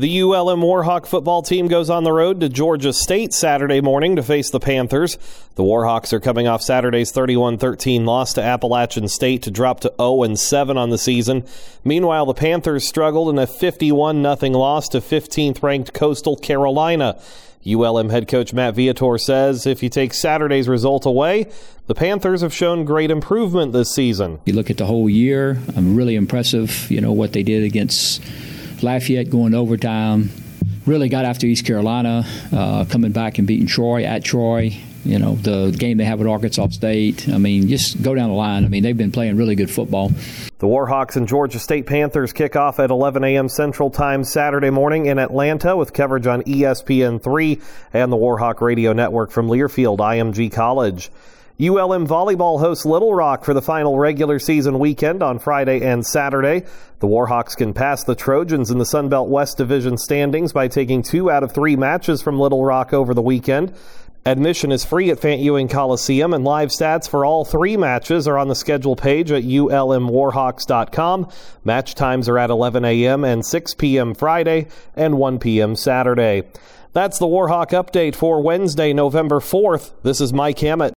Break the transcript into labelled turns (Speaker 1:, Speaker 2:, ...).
Speaker 1: The ULM Warhawk football team goes on the road to Georgia State Saturday morning to face the Panthers. The Warhawks are coming off Saturday's 31 13 loss to Appalachian State to drop to 0 7 on the season. Meanwhile, the Panthers struggled in a 51 0 loss to 15th ranked Coastal Carolina. ULM head coach Matt Viator says if you take Saturday's result away, the Panthers have shown great improvement this season.
Speaker 2: You look at the whole year, I'm really impressive, you know, what they did against Lafayette going overtime. Really got after East Carolina, uh, coming back and beating Troy at Troy. You know, the game they have at Arkansas State. I mean, just go down the line. I mean, they've been playing really good football.
Speaker 1: The Warhawks and Georgia State Panthers kick off at 11 a.m. Central Time Saturday morning in Atlanta with coverage on ESPN3 and the Warhawk Radio Network from Learfield IMG College. ULM volleyball hosts Little Rock for the final regular season weekend on Friday and Saturday. The Warhawks can pass the Trojans in the Sun Belt West Division standings by taking two out of three matches from Little Rock over the weekend. Admission is free at Fant Ewing Coliseum, and live stats for all three matches are on the schedule page at ulmwarhawks.com. Match times are at 11 a.m. and 6 p.m. Friday and 1 p.m. Saturday. That's the Warhawk update for Wednesday, November 4th. This is Mike Hammett.